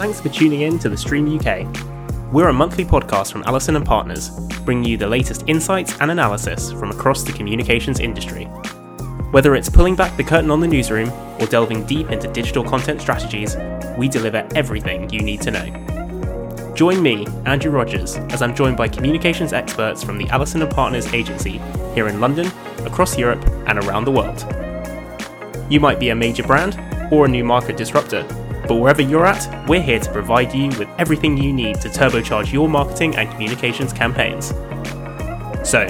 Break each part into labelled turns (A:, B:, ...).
A: Thanks for tuning in to the Stream UK. We're a monthly podcast from Allison and Partners, bringing you the latest insights and analysis from across the communications industry. Whether it's pulling back the curtain on the newsroom or delving deep into digital content strategies, we deliver everything you need to know. Join me, Andrew Rogers, as I'm joined by communications experts from the Allison and Partners agency here in London, across Europe, and around the world. You might be a major brand or a new market disruptor, but wherever you're at, we're here to provide you with everything you need to turbocharge your marketing and communications campaigns. So,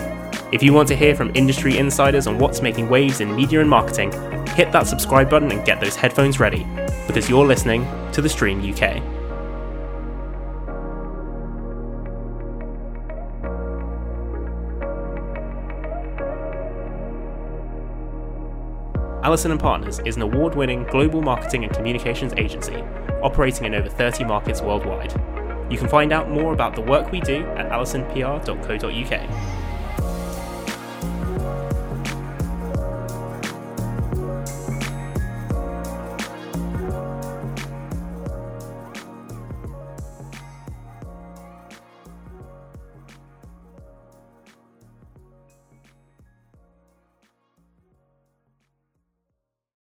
A: if you want to hear from industry insiders on what's making waves in media and marketing, hit that subscribe button and get those headphones ready, because you're listening to the Stream UK. Allison and Partners is an award-winning global marketing and communications agency operating in over 30 markets worldwide. You can find out more about the work we do at allisonpr.co.uk.